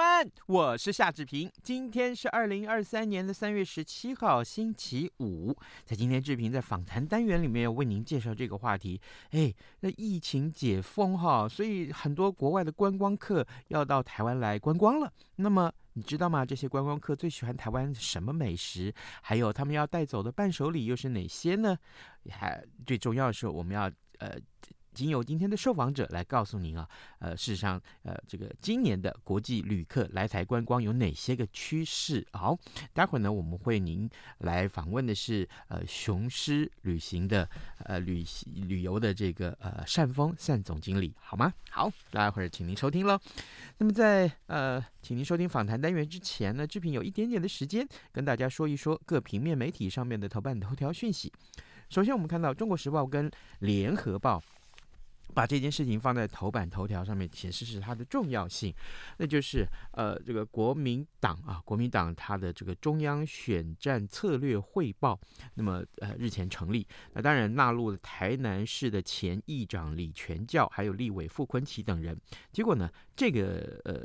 湾！我是夏志平。今天是二零二三年的三月十七号，星期五。在今天，志平在访谈单元里面要为您介绍这个话题。哎，那疫情解封哈，所以很多国外的观光客要到台湾来观光了。那么你知道吗？这些观光客最喜欢台湾什么美食？还有他们要带走的伴手礼又是哪些呢？还最重要的是，我们要呃。经由今天的受访者来告诉您啊，呃，事实上，呃，这个今年的国际旅客来台观光有哪些个趋势？好，待会儿呢，我们会您来访问的是呃雄狮旅行的呃旅旅游的这个呃单峰单总经理，好吗？好，待会儿请您收听喽。那么在呃，请您收听访谈单元之前呢，志平有一点点的时间跟大家说一说各平面媒体上面的头版头条讯息。首先，我们看到《中国时报》跟《联合报》。把这件事情放在头版头条上面，显示是它的重要性。那就是呃，这个国民党啊，国民党它的这个中央选战策略汇报，那么呃日前成立，那当然纳入了台南市的前议长李全教，还有立委傅崐萁等人。结果呢，这个呃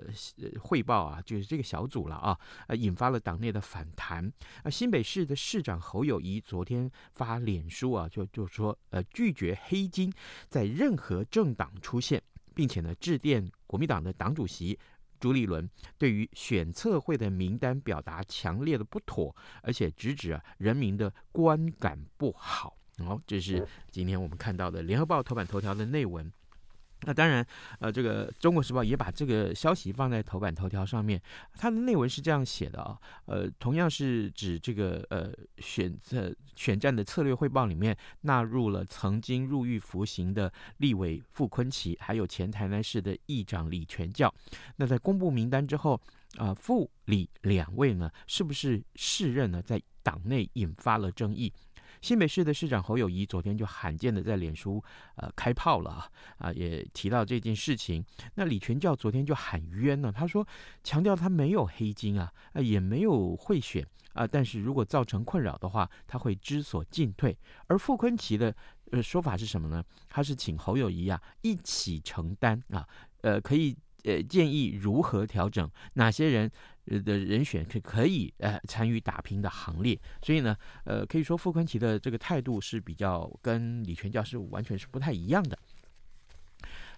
汇报啊，就是这个小组了啊，呃引发了党内的反弹。啊，新北市的市长侯友谊昨天发脸书啊，就就说呃拒绝黑金在任何。和政党出现，并且呢，致电国民党的党主席朱立伦，对于选测会的名单表达强烈的不妥，而且直指啊人民的观感不好。哦，这是今天我们看到的《联合报》头版头条的内文。那当然，呃，这个《中国时报》也把这个消息放在头版头条上面。它的内文是这样写的啊，呃，同样是指这个呃选择选战的策略汇报里面纳入了曾经入狱服刑的立委傅崐萁，还有前台南市的议长李全教。那在公布名单之后，啊、呃，傅李两位呢，是不是适任呢？在党内引发了争议。新北市的市长侯友谊昨天就罕见的在脸书呃开炮了啊啊，也提到这件事情。那李全教昨天就喊冤了，他说强调他没有黑金啊，啊也没有贿选啊，但是如果造成困扰的话，他会知所进退。而傅昆奇的呃说法是什么呢？他是请侯友谊啊一起承担啊，呃可以呃建议如何调整哪些人。的人选可可以呃参与打拼的行列，所以呢，呃，可以说傅昆萁的这个态度是比较跟李全教是完全是不太一样的。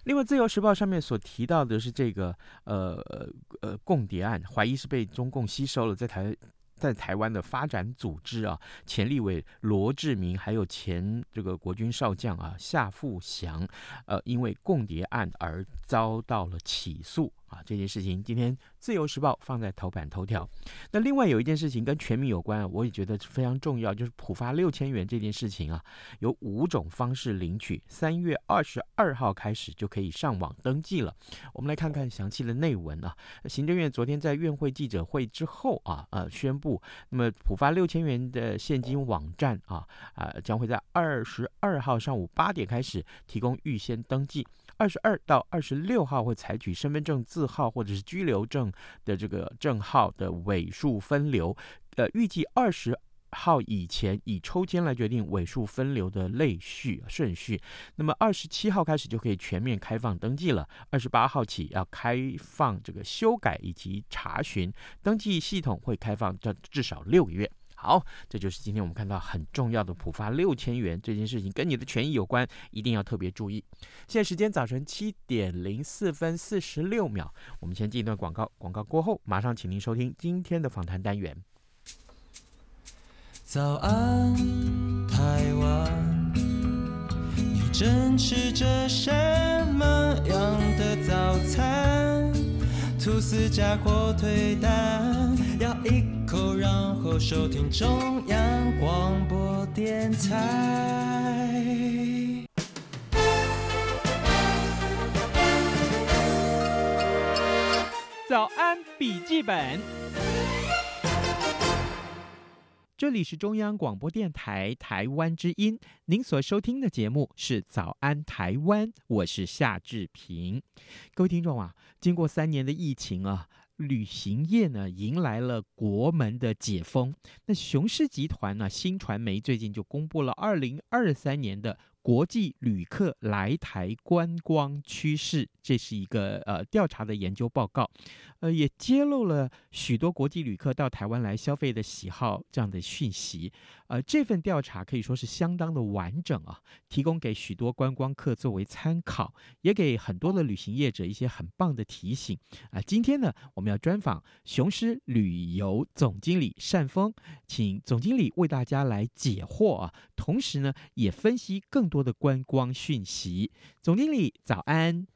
另外，《自由时报》上面所提到的是这个呃呃共谍案，怀疑是被中共吸收了，在台在台湾的发展组织啊，前立委罗志明，还有前这个国军少将啊夏富祥，呃，因为共谍案而遭到了起诉。啊，这件事情今天《自由时报》放在头版头条。那另外有一件事情跟全民有关，我也觉得非常重要，就是普发六千元这件事情啊，有五种方式领取，三月二十二号开始就可以上网登记了。我们来看看详细的内文啊。行政院昨天在院会记者会之后啊，呃，宣布，那么普发六千元的现金网站啊，啊，将会在二十二号上午八点开始提供预先登记。二十二到二十六号会采取身份证字号或者是居留证的这个证号的尾数分流，呃，预计二十号以前以抽签来决定尾数分流的类序顺序。那么二十七号开始就可以全面开放登记了，二十八号起要开放这个修改以及查询，登记系统会开放至至少六个月。好，这就是今天我们看到很重要的浦发六千元这件事情，跟你的权益有关，一定要特别注意。现在时间早晨七点零四分四十六秒，我们先进一段广告，广告过后马上请您收听今天的访谈单元。早安，台湾，你正吃着什么样的早餐？吐司加火腿蛋，咬一口，然后收听中央广播电台。早安，笔记本。这里是中央广播电台台湾之音，您所收听的节目是《早安台湾》，我是夏志平。各位听众啊，经过三年的疫情啊，旅行业呢迎来了国门的解封。那雄狮集团呢，新传媒最近就公布了二零二三年的国际旅客来台观光趋势，这是一个呃调查的研究报告。呃，也揭露了许多国际旅客到台湾来消费的喜好这样的讯息。呃，这份调查可以说是相当的完整啊，提供给许多观光客作为参考，也给很多的旅行业者一些很棒的提醒。啊、今天呢，我们要专访雄狮旅游总经理单峰，请总经理为大家来解惑啊，同时呢，也分析更多的观光讯息。总经理早安。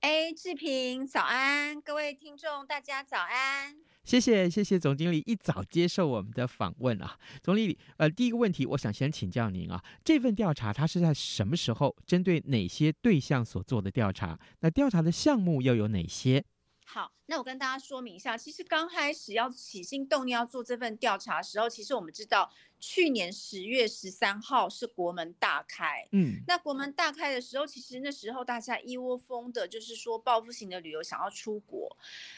哎，志平，早安！各位听众，大家早安！谢谢，谢谢总经理一早接受我们的访问啊，总经理。呃，第一个问题，我想先请教您啊，这份调查它是在什么时候，针对哪些对象所做的调查？那调查的项目又有哪些？好，那我跟大家说明一下，其实刚开始要起心动念要做这份调查的时候，其实我们知道。去年十月十三号是国门大开，嗯，那国门大开的时候，其实那时候大家一窝蜂的，就是说报复性的旅游想要出国。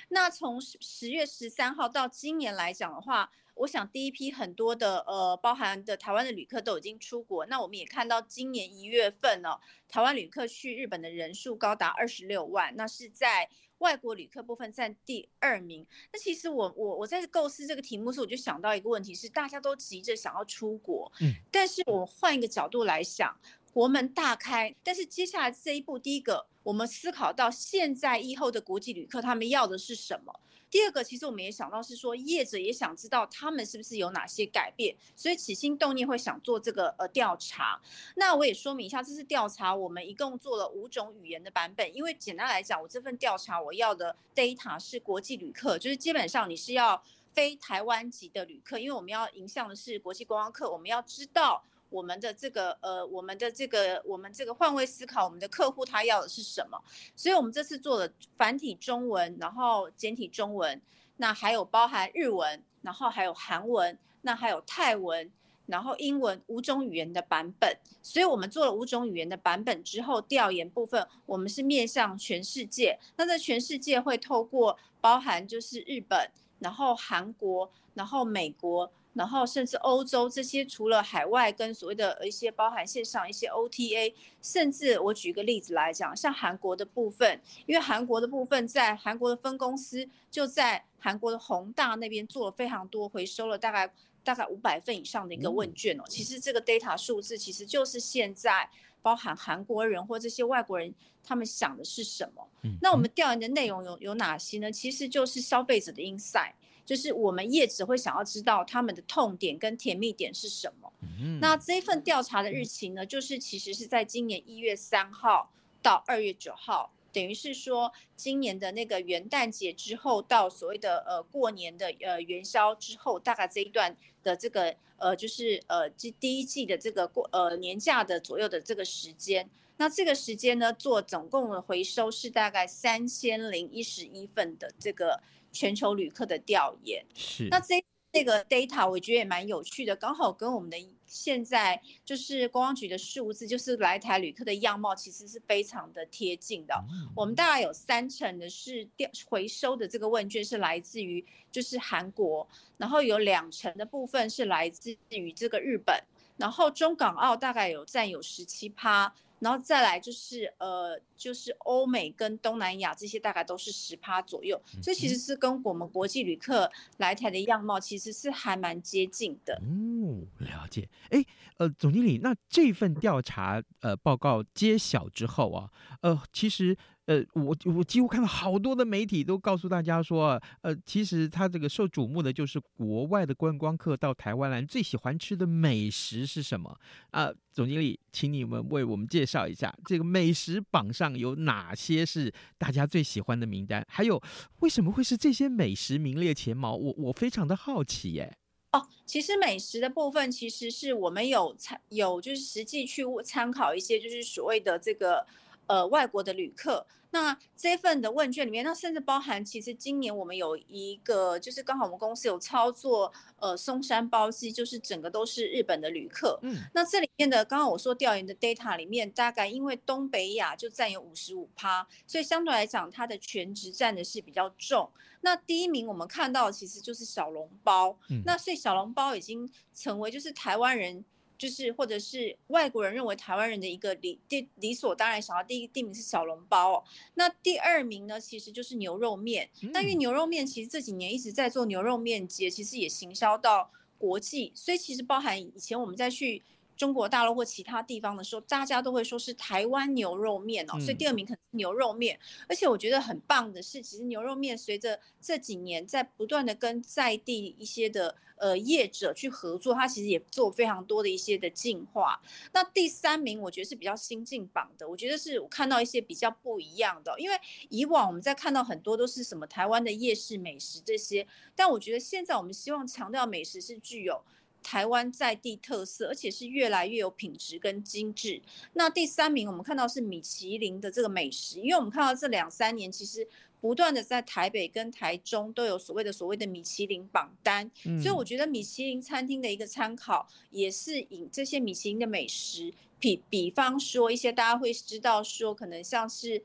那从十月十三号到今年来讲的话，我想第一批很多的呃，包含的台湾的旅客都已经出国。那我们也看到今年一月份呢，台湾旅客去日本的人数高达二十六万，那是在。外国旅客部分占第二名。那其实我我我在构思这个题目时，我就想到一个问题是，大家都急着想要出国，嗯，但是我换一个角度来想，国门大开，但是接下来这一步，第一个，我们思考到现在以后的国际旅客他们要的是什么？第二个，其实我们也想到是说，业者也想知道他们是不是有哪些改变，所以起心动念会想做这个呃调查。那我也说明一下，这是调查，我们一共做了五种语言的版本。因为简单来讲，我这份调查我要的 data 是国际旅客，就是基本上你是要非台湾籍的旅客，因为我们要迎向的是国际观光客，我们要知道。我们的这个呃，我们的这个，我们这个换位思考，我们的客户他要的是什么？所以我们这次做了繁体中文，然后简体中文，那还有包含日文，然后还有韩文，那还有泰文，然后英文五种语言的版本。所以我们做了五种语言的版本之后，调研部分我们是面向全世界。那在全世界会透过包含就是日本，然后韩国，然后美国。然后甚至欧洲这些，除了海外跟所谓的一些包含线上一些 OTA，甚至我举个例子来讲，像韩国的部分，因为韩国的部分在韩国的分公司就在韩国的宏大那边做了非常多，回收了大概大概五百份以上的一个问卷哦。其实这个 data 数字其实就是现在包含韩国人或这些外国人他们想的是什么。那我们调研的内容有有哪些呢？其实就是消费者的 insight。就是我们业者会想要知道他们的痛点跟甜蜜点是什么。那这一份调查的日期呢，就是其实是在今年一月三号到二月九号，等于是说今年的那个元旦节之后到所谓的呃过年的呃元宵之后，大概这一段的这个呃就是呃这第一季的这个过呃年假的左右的这个时间。那这个时间呢，做总共的回收是大概三千零一十一份的这个。全球旅客的调研是，那这这个 data 我觉得也蛮有趣的，刚好跟我们的现在就是观光局的数字，就是来台旅客的样貌，其实是非常的贴近的。我们大概有三成的是调回收的这个问卷是来自于就是韩国，然后有两成的部分是来自于这个日本，然后中港澳大概有占有十七趴。然后再来就是呃，就是欧美跟东南亚这些大概都是十趴左右，所以其实是跟我们国际旅客来台的样貌其实是还蛮接近的。嗯，了解。哎，呃，总经理，那这份调查呃报告揭晓之后啊，呃，其实呃，我我几乎看到好多的媒体都告诉大家说，呃，其实他这个受瞩目的就是国外的观光客到台湾来最喜欢吃的美食是什么啊？总经理，请你们为我们介绍一下这个美食榜上有哪些是大家最喜欢的名单，还有为什么会是这些美食名列前茅？我我非常的好奇耶。哦，其实美食的部分其实是我们有参有就是实际去参考一些就是所谓的这个。呃，外国的旅客，那这份的问卷里面，那甚至包含，其实今年我们有一个，就是刚好我们公司有操作，呃，松山包机，就是整个都是日本的旅客。嗯，那这里面的，刚刚我说调研的 data 里面，大概因为东北亚就占有五十五趴，所以相对来讲，它的全职占的是比较重。那第一名我们看到其实就是小笼包，嗯，那所以小笼包已经成为就是台湾人。就是或者是外国人认为台湾人的一个理第理所当然想要第一第一名是小笼包哦，那第二名呢其实就是牛肉面。那因为牛肉面其实这几年一直在做牛肉面节，其实也行销到国际，所以其实包含以前我们在去。中国大陆或其他地方的时候，大家都会说是台湾牛肉面哦，所以第二名可能是牛肉面。而且我觉得很棒的是，其实牛肉面随着这几年在不断的跟在地一些的呃业者去合作，它其实也做非常多的一些的进化。那第三名我觉得是比较新进榜的，我觉得是我看到一些比较不一样的，因为以往我们在看到很多都是什么台湾的夜市美食这些，但我觉得现在我们希望强调美食是具有。台湾在地特色，而且是越来越有品质跟精致。那第三名，我们看到是米其林的这个美食，因为我们看到这两三年其实不断的在台北跟台中都有所谓的所谓的米其林榜单，所以我觉得米其林餐厅的一个参考，也是以这些米其林的美食，比比方说一些大家会知道说，可能像是。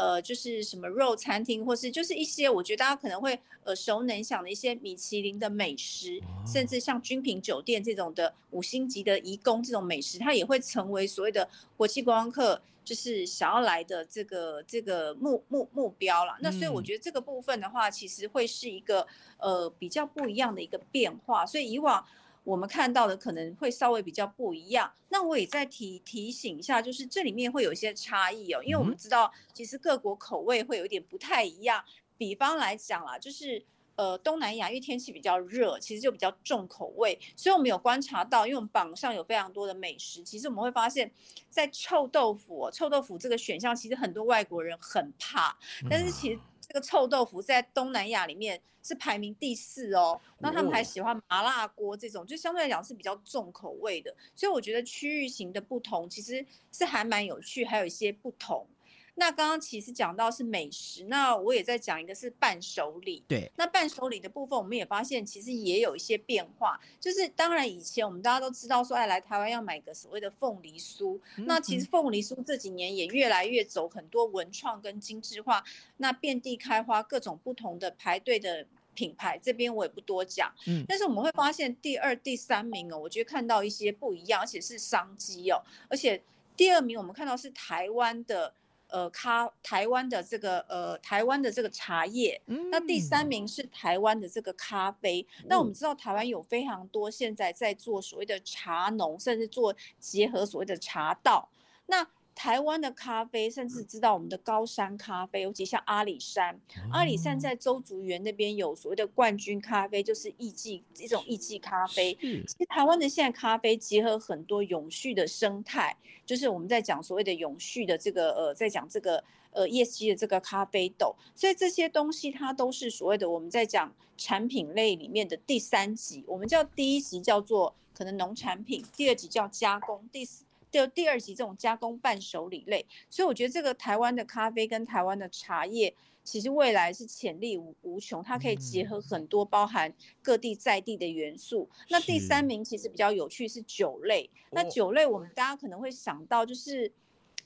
呃，就是什么肉餐厅，或是就是一些我觉得大家可能会耳熟能详的一些米其林的美食，甚至像君品酒店这种的五星级的移工这种美食，它也会成为所谓的国际观光客就是想要来的这个这个目目目标了。那所以我觉得这个部分的话，其实会是一个呃比较不一样的一个变化。所以以往。我们看到的可能会稍微比较不一样，那我也再提提醒一下，就是这里面会有一些差异哦，因为我们知道其实各国口味会有一点不太一样。比方来讲啦，就是呃东南亚因为天气比较热，其实就比较重口味，所以我们有观察到，因为我们榜上有非常多的美食，其实我们会发现，在臭豆腐哦，臭豆腐这个选项，其实很多外国人很怕，但是其实。这个臭豆腐在东南亚里面是排名第四哦，那他们还喜欢麻辣锅这种，就相对来讲是比较重口味的，所以我觉得区域型的不同其实是还蛮有趣，还有一些不同。那刚刚其实讲到是美食，那我也在讲一个是伴手礼。对，那伴手礼的部分，我们也发现其实也有一些变化。就是当然以前我们大家都知道说，哎，来台湾要买个所谓的凤梨酥。那其实凤梨酥这几年也越来越走很多文创跟精致化，那遍地开花，各种不同的排队的品牌，这边我也不多讲。嗯，但是我们会发现第二、第三名哦，我觉得看到一些不一样，而且是商机哦。而且第二名我们看到是台湾的。呃，咖台湾的这个呃，台湾的这个茶叶，嗯，那第三名是台湾的这个咖啡。嗯，那我们知道台湾有非常多现在在做所谓的茶农，甚至做结合所谓的茶道。那台湾的咖啡，甚至知道我们的高山咖啡，尤其像阿里山，阿里山在周竹园那边有所谓的冠军咖啡，就是艺妓一种艺妓咖啡。其实台湾的现在咖啡结合很多永续的生态，就是我们在讲所谓的永续的这个呃，在讲这个呃 ESG 的这个咖啡豆，所以这些东西它都是所谓的我们在讲产品类里面的第三级，我们叫第一级叫做可能农产品，第二级叫加工，第四。就第二级这种加工伴手礼类，所以我觉得这个台湾的咖啡跟台湾的茶叶，其实未来是潜力无无穷，它可以结合很多包含各地在地的元素。那第三名其实比较有趣是酒类，那酒类我们大家可能会想到就是。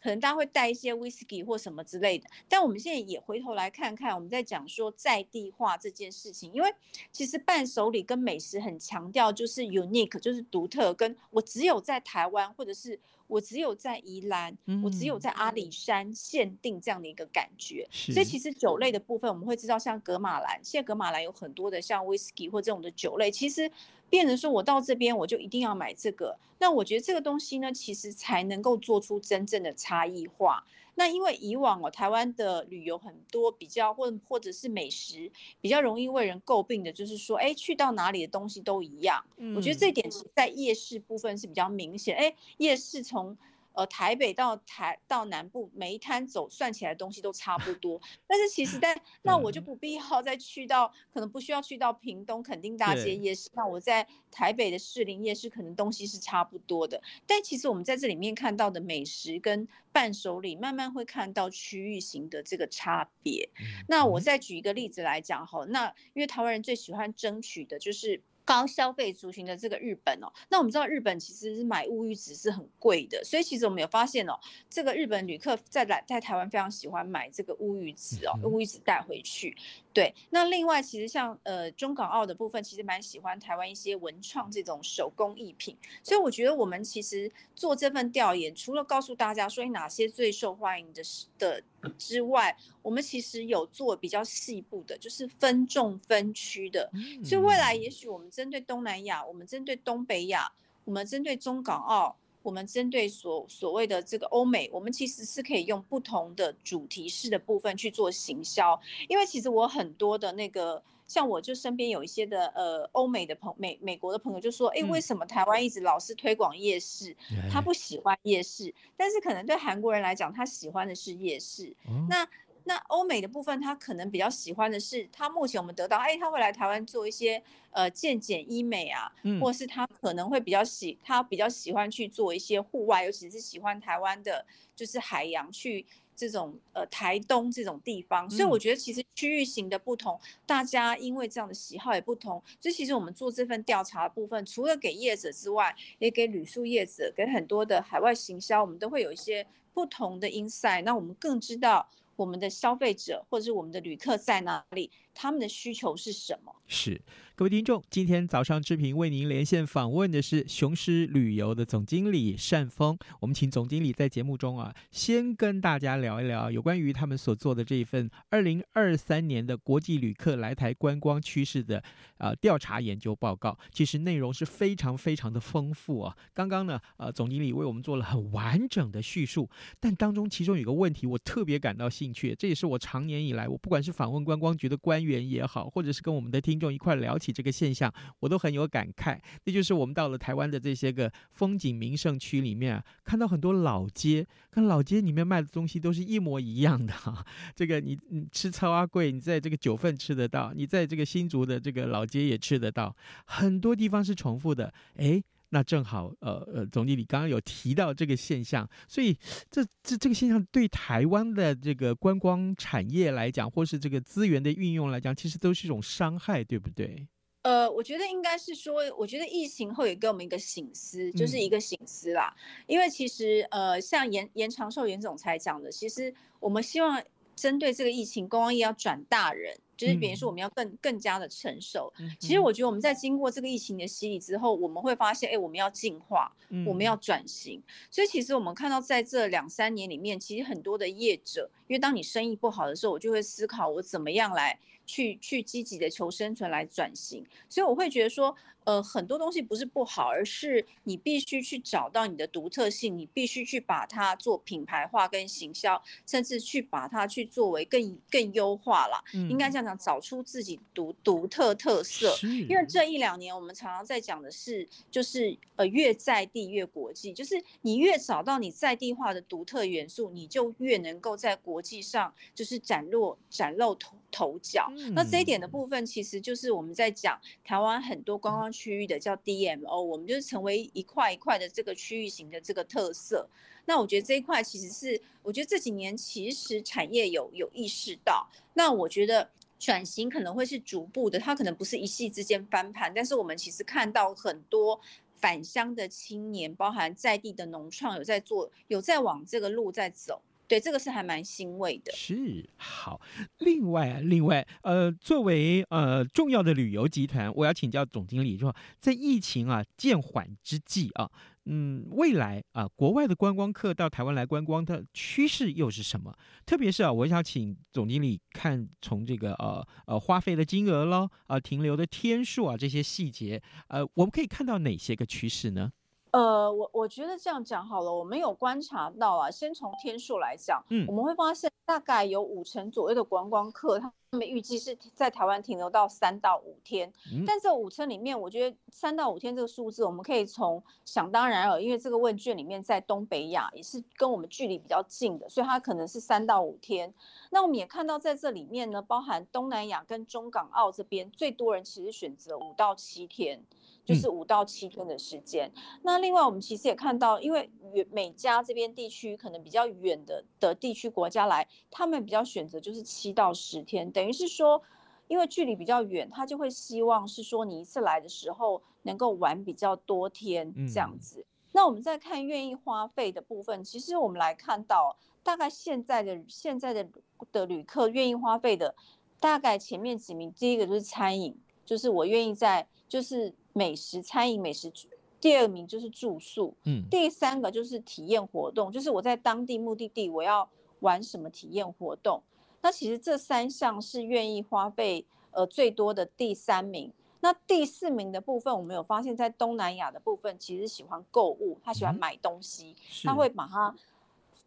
可能大家会带一些 whisky 或什么之类的，但我们现在也回头来看看，我们在讲说在地化这件事情，因为其实伴手礼跟美食很强调就是 unique，就是独特，跟我只有在台湾，或者是我只有在宜兰，我只有在阿里山限定这样的一个感觉。所以其实酒类的部分，我们会知道像格马兰，现在格马兰有很多的像 whisky 或这种的酒类，其实。变成说，我到这边我就一定要买这个。那我觉得这个东西呢，其实才能够做出真正的差异化。那因为以往哦，台湾的旅游很多比较或或者是美食比较容易为人诟病的，就是说，哎，去到哪里的东西都一样。嗯、我觉得这一点是在夜市部分是比较明显。哎，夜市从呃，台北到台到南部，每一摊走算起来的东西都差不多。但是其实，但 那我就不必要再去到，可能不需要去到屏东垦丁大街夜市。那我在台北的士林夜市，可能东西是差不多的。但其实我们在这里面看到的美食跟伴手礼，慢慢会看到区域型的这个差别。那我再举一个例子来讲哈，那因为台湾人最喜欢争取的就是。高消费族群的这个日本哦，那我们知道日本其实买乌鱼子是很贵的，所以其实我们有发现哦，这个日本旅客在来在台湾非常喜欢买这个乌鱼子哦，乌鱼子带回去。对，那另外其实像呃中港澳的部分，其实蛮喜欢台湾一些文创这种手工艺品，所以我觉得我们其实做这份调研，除了告诉大家说哪些最受欢迎的的之外，我们其实有做比较细部的，就是分众分区的，所以未来也许我们针对东南亚，我们针对东北亚，我们针对中港澳。我们针对所所谓的这个欧美，我们其实是可以用不同的主题式的部分去做行销，因为其实我很多的那个，像我就身边有一些的呃欧美的朋美美国的朋友就说，哎，为什么台湾一直老是推广夜市？他不喜欢夜市，但是可能对韩国人来讲，他喜欢的是夜市。那那欧美的部分，他可能比较喜欢的是，他目前我们得到，哎，他会来台湾做一些呃健检医美啊，嗯、或是他可能会比较喜，他比较喜欢去做一些户外，尤其是喜欢台湾的，就是海洋去这种呃台东这种地方。所以我觉得其实区域型的不同，大家因为这样的喜好也不同，所以其实我们做这份调查的部分，除了给业者之外，也给旅宿业者，给很多的海外行销，我们都会有一些不同的 insight，那我们更知道。我们的消费者或者是我们的旅客在哪里？他们的需求是什么？是。各位听众，今天早上志平为您连线访问的是雄狮旅游的总经理单峰。我们请总经理在节目中啊，先跟大家聊一聊有关于他们所做的这一份二零二三年的国际旅客来台观光趋势的啊调查研究报告。其实内容是非常非常的丰富啊。刚刚呢，呃，总经理为我们做了很完整的叙述，但当中其中有个问题，我特别感到兴趣，这也是我长年以来，我不管是访问观光局的官员也好，或者是跟我们的听众一块聊起这个现象，我都很有感慨。那就是我们到了台湾的这些个风景名胜区里面，看到很多老街，跟老街里面卖的东西都是一模一样的哈。这个你你吃草仔粿，你在这个九份吃得到，你在这个新竹的这个老街也吃得到，很多地方是重复的。诶，那正好，呃呃，总经理刚刚有提到这个现象，所以这这这个现象对台湾的这个观光产业来讲，或是这个资源的运用来讲，其实都是一种伤害，对不对？呃，我觉得应该是说，我觉得疫情后也给我们一个醒思，就是一个醒思啦。嗯、因为其实，呃，像严严长寿严总裁讲的，其实我们希望针对这个疫情，观光业要转大人，就是比如说我们要更更加的成熟。嗯、其实我觉得我们在经过这个疫情的洗礼之后，我们会发现，哎，我们要进化，我们要转型。嗯、所以其实我们看到在这两三年里面，其实很多的业者，因为当你生意不好的时候，我就会思考我怎么样来。去去积极的求生存来转型，所以我会觉得说。呃，很多东西不是不好，而是你必须去找到你的独特性，你必须去把它做品牌化跟行销，甚至去把它去作为更更优化啦。嗯、应该这样讲，找出自己独独特特色。因为这一两年我们常常在讲的是，就是呃越在地越国际，就是你越找到你在地化的独特元素，你就越能够在国际上就是展露展露头头角。嗯、那这一点的部分，其实就是我们在讲台湾很多观光。区域的叫 DMO，我们就是成为一块一块的这个区域型的这个特色。那我觉得这一块其实是，我觉得这几年其实产业有有意识到。那我觉得转型可能会是逐步的，它可能不是一夕之间翻盘。但是我们其实看到很多返乡的青年，包含在地的农创有在做，有在往这个路在走。对，这个是还蛮欣慰的。是好，另外另外，呃，作为呃重要的旅游集团，我要请教总经理说，在疫情啊渐缓之际啊，嗯，未来啊，国外的观光客到台湾来观光的趋势又是什么？特别是啊，我想请总经理看从这个呃呃花费的金额咯，啊、呃，停留的天数啊这些细节，呃，我们可以看到哪些个趋势呢？呃，我我觉得这样讲好了，我们有观察到啊，先从天数来讲，嗯，我们会发现大概有五成左右的观光客，他们预计是在台湾停留到三到五天。嗯、但这五成里面，我觉得三到五天这个数字，我们可以从想当然尔，因为这个问卷里面在东北亚也是跟我们距离比较近的，所以它可能是三到五天。那我们也看到在这里面呢，包含东南亚跟中港澳这边，最多人其实选择五到七天。就是五到七天的时间。嗯。那另外，我们其实也看到，因为远美加这边地区可能比较远的的地区国家来，他们比较选择就是七到十天，等于是说，因为距离比较远，他就会希望是说你一次来的时候能够玩比较多天这样子。嗯。那我们再看愿意花费的部分，其实我们来看到，大概现在的现在的的旅客愿意花费的，大概前面几名，第一个就是餐饮，就是我愿意在就是。美食、餐饮、美食，第二名就是住宿，嗯，第三个就是体验活动，就是我在当地目的地我要玩什么体验活动。那其实这三项是愿意花费呃最多的第三名。那第四名的部分，我们有发现，在东南亚的部分，其实喜欢购物，他喜欢买东西，嗯、他会把它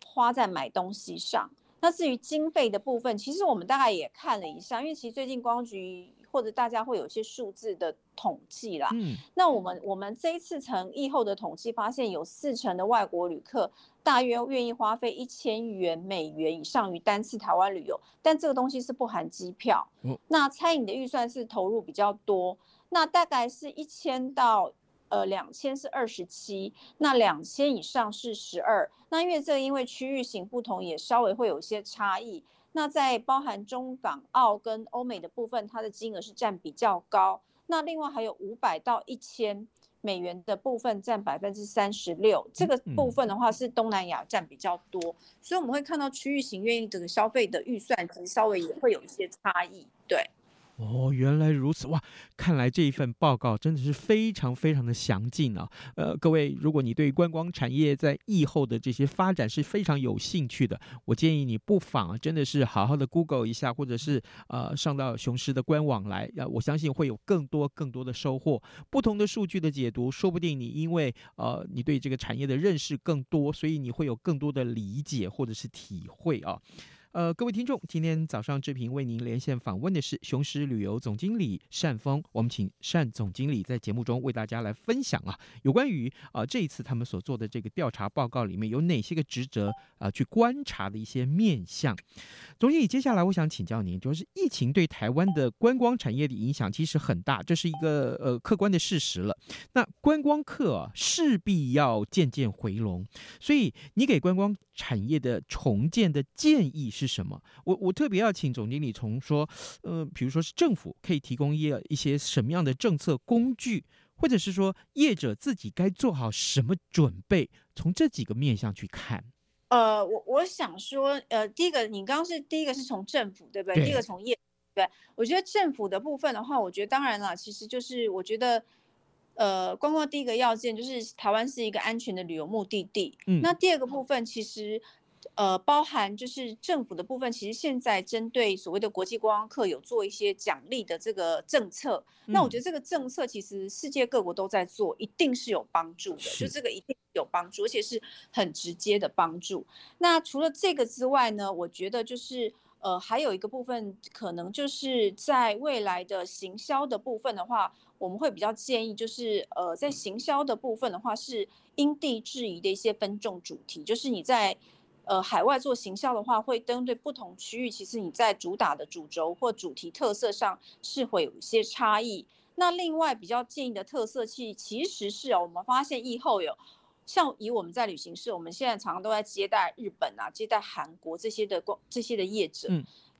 花在买东西上。那至于经费的部分，其实我们大概也看了一下，因为其实最近观光局。或者大家会有一些数字的统计啦，嗯，那我们我们这一次从疫后的统计发现，有四成的外国旅客大约愿意花费一千元美元以上于单次台湾旅游，但这个东西是不含机票。嗯，那餐饮的预算是投入比较多，那大概是一千到呃两千是二十七，那两千以上是十二。那因为这个因为区域型不同，也稍微会有一些差异。那在包含中港澳跟欧美的部分，它的金额是占比较高。那另外还有五百到一千美元的部分占百分之三十六，这个部分的话是东南亚占比较多。所以我们会看到区域型愿意这个消费的预算，其实稍微也会有一些差异，对。哦，原来如此哇！看来这一份报告真的是非常非常的详尽啊。呃，各位，如果你对观光产业在疫后的这些发展是非常有兴趣的，我建议你不妨真的是好好的 Google 一下，或者是呃上到雄狮的官网来，呃，我相信会有更多更多的收获。不同的数据的解读，说不定你因为呃你对这个产业的认识更多，所以你会有更多的理解或者是体会啊。呃，各位听众，今天早上志平为您连线访问的是雄狮旅游总经理单峰，我们请单总经理在节目中为大家来分享啊，有关于啊、这一次他们所做的这个调查报告里面有哪些个值得啊、去观察的一些面向。总经理，接下来我想请教您，就是疫情对台湾的观光产业的影响其实很大，这是一个呃客观的事实了。那观光客啊势必要渐渐回笼，所以你给观光产业的重建的建议是？什么？我我特别要请总经理从说，呃，比如说是政府可以提供一一些什么样的政策工具，或者是说业者自己该做好什么准备，从这几个面向去看。呃，我我想说，呃，第一个你刚刚是第一个是从政府对不对？对。第一个从业，对。我觉得政府的部分的话，我觉得当然了，其实就是我觉得，呃，观光第一个要件就是台湾是一个安全的旅游目的地。嗯。那第二个部分其实。呃，包含就是政府的部分，其实现在针对所谓的国际观光客有做一些奖励的这个政策。嗯。那我觉得这个政策其实世界各国都在做，一定是有帮助的，就这个一定有帮助，而且是很直接的帮助。那除了这个之外呢，我觉得就是呃，还有一个部分，可能就是在未来的行销的部分的话，我们会比较建议，就是呃，在行销的部分的话，是因地制宜的一些分众主题，就是你在。呃，海外做行销的话，会针对不同区域，其实你在主打的主轴或主题特色上是会有一些差异。那另外比较建议的特色，其其实是哦，我们发现以后有，像以我们在旅行社，我们现在常常都在接待日本啊，接待韩国这些的光这些的业者。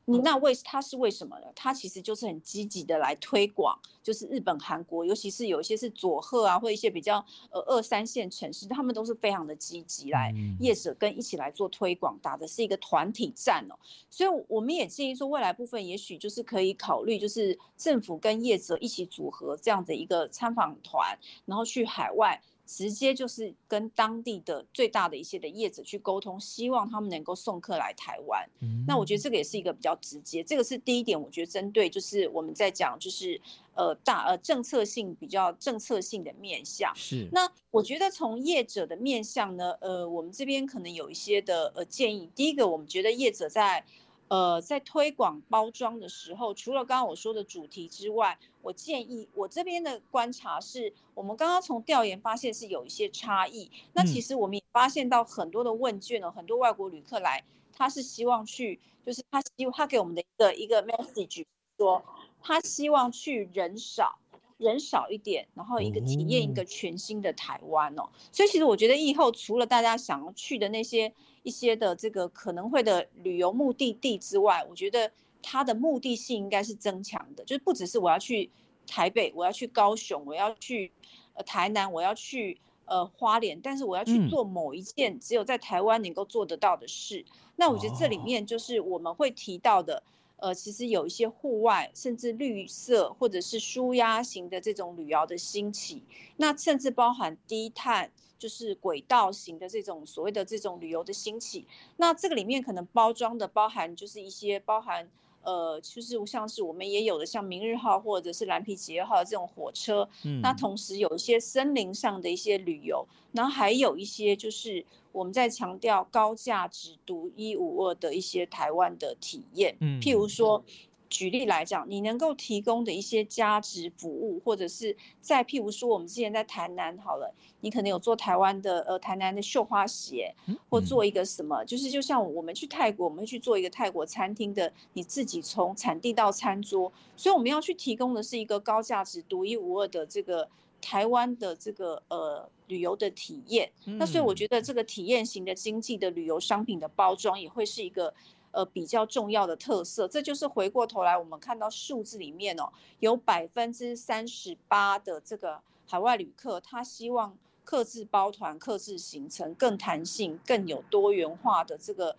你那为他是为什么呢？他其实就是很积极的来推广，就是日本、韩国，尤其是有一些是佐贺啊，或一些比较呃二三线城市，他们都是非常的积极来业者跟一起来做推广，打的是一个团体战哦。所以我们也建议说，未来部分也许就是可以考虑，就是政府跟业者一起组合这样的一个参访团，然后去海外。直接就是跟当地的最大的一些的业者去沟通，希望他们能够送客来台湾。嗯、那我觉得这个也是一个比较直接，这个是第一点。我觉得针对就是我们在讲就是呃大呃政策性比较政策性的面向。是。那我觉得从业者的面向呢，呃，我们这边可能有一些的呃建议。第一个，我们觉得业者在呃，在推广包装的时候，除了刚刚我说的主题之外，我建议我这边的观察是，我们刚刚从调研发现是有一些差异。那其实我们也发现到很多的问卷呢，很多外国旅客来，他是希望去，就是他希望他给我们的一个一个 message 说，他希望去人少。人少一点，然后一个体验一个全新的台湾哦，所以其实我觉得以后除了大家想要去的那些一些的这个可能会的旅游目的地之外，我觉得它的目的性应该是增强的，就是不只是我要去台北，我要去高雄，我要去呃台南，我要去呃花莲，但是我要去做某一件只有在台湾能够做得到的事。那我觉得这里面就是我们会提到的。呃，其实有一些户外，甚至绿色或者是舒压型的这种旅游的兴起，那甚至包含低碳，就是轨道型的这种所谓的这种旅游的兴起，那这个里面可能包装的包含就是一些包含。呃，就是像是我们也有的像明日号或者是蓝皮企业号这种火车，嗯，那同时有一些森林上的一些旅游，然后还有一些就是我们在强调高价值、独一无二的一些台湾的体验，嗯，譬如说。举例来讲，你能够提供的一些价值服务，或者是在譬如说，我们之前在台南好了，你可能有做台湾的呃台南的绣花鞋，或做一个什么，就是就像我们去泰国，我们会去做一个泰国餐厅的，你自己从产地到餐桌，所以我们要去提供的是一个高价值、独一无二的这个台湾的这个呃旅游的体验。那所以我觉得这个体验型的经济的旅游商品的包装也会是一个。呃，比较重要的特色，这就是回过头来我们看到数字里面哦，有百分之三十八的这个海外旅客，他希望克制包团、克制行程更弹性、更有多元化的这个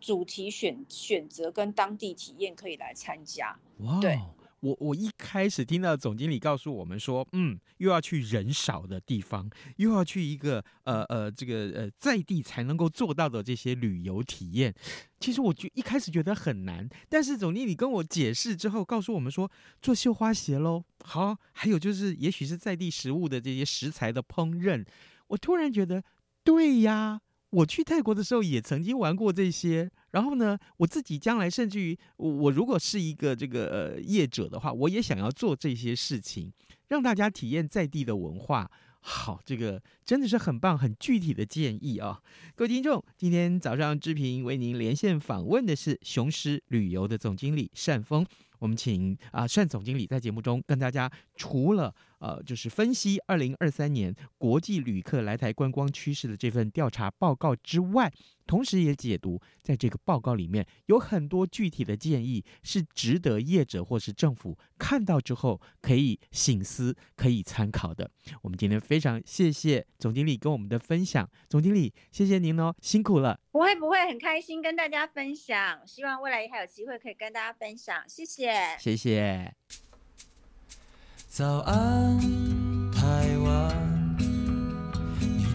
主题选选择跟当地体验可以来参加。哇，对。我我一开始听到总经理告诉我们说，嗯，又要去人少的地方，又要去一个呃呃这个呃在地才能够做到的这些旅游体验。其实我就一开始觉得很难，但是总经理跟我解释之后，告诉我们说做绣花鞋喽，好，还有就是也许是在地食物的这些食材的烹饪，我突然觉得对呀。我去泰国的时候也曾经玩过这些，然后呢，我自己将来甚至于我如果是一个这个呃业者的话，我也想要做这些事情，让大家体验在地的文化。好，这个真的是很棒、很具体的建议啊！各位听众，今天早上志平为您连线访问的是雄狮旅游的总经理单峰。我们请啊单总经理在节目中跟大家除了呃就是分析二零二三年国际旅客来台观光趋势的这份调查报告之外，同时也解读在这个报告里面有很多具体的建议，是值得业者或是政府看到之后可以醒思、可以参考的。我们今天非常谢谢总经理跟我们的分享，总经理谢谢您哦，辛苦了。不会不会，很开心跟大家分享，希望未来还有机会可以跟大家分享，谢谢。谢谢。早安，台湾，你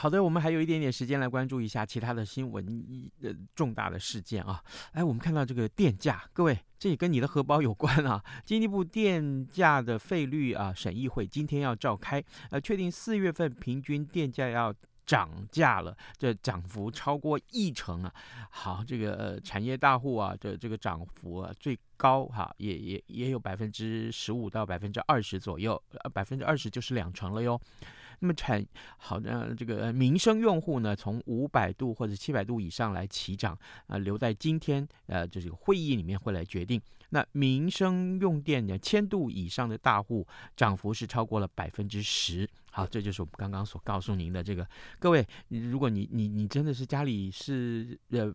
好的，我们还有一点点时间来关注一下其他的新闻呃重大的事件啊。哎，我们看到这个电价，各位，这也跟你的荷包有关啊。经济部电价的费率啊审议会今天要召开，呃，确定四月份平均电价要涨价了，这涨幅超过一成啊。好，这个呃产业大户啊的这个涨幅啊最高哈、也也也有百分之十五到百分之二十左右，呃百分之二十就是两成了哟。那么产好的这个民生用户呢，从五百度或者七百度以上来起涨啊，留在今天呃就是会议里面会来决定。那民生用电呢，千度以上的大户涨幅是超过了百分之十。好，这就是我们刚刚所告诉您的这个。各位，如果你你你真的是家里是呃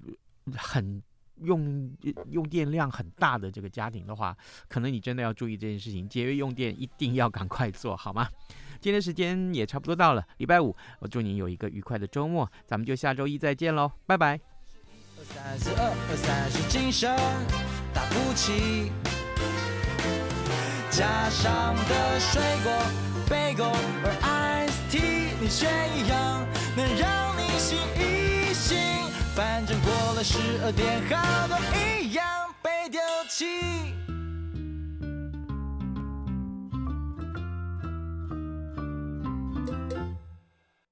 很用用电量很大的这个家庭的话，可能你真的要注意这件事情，节约用电一定要赶快做好吗？今天时间也差不多到了，礼拜五，我祝您有一个愉快的周末，咱们就下周一再见喽，拜拜。二三十二，二三十精神打不起，加上的水果贝果和 iced tea，你却一样能让你醒一醒，反正过了十二点，好多一样被丢弃。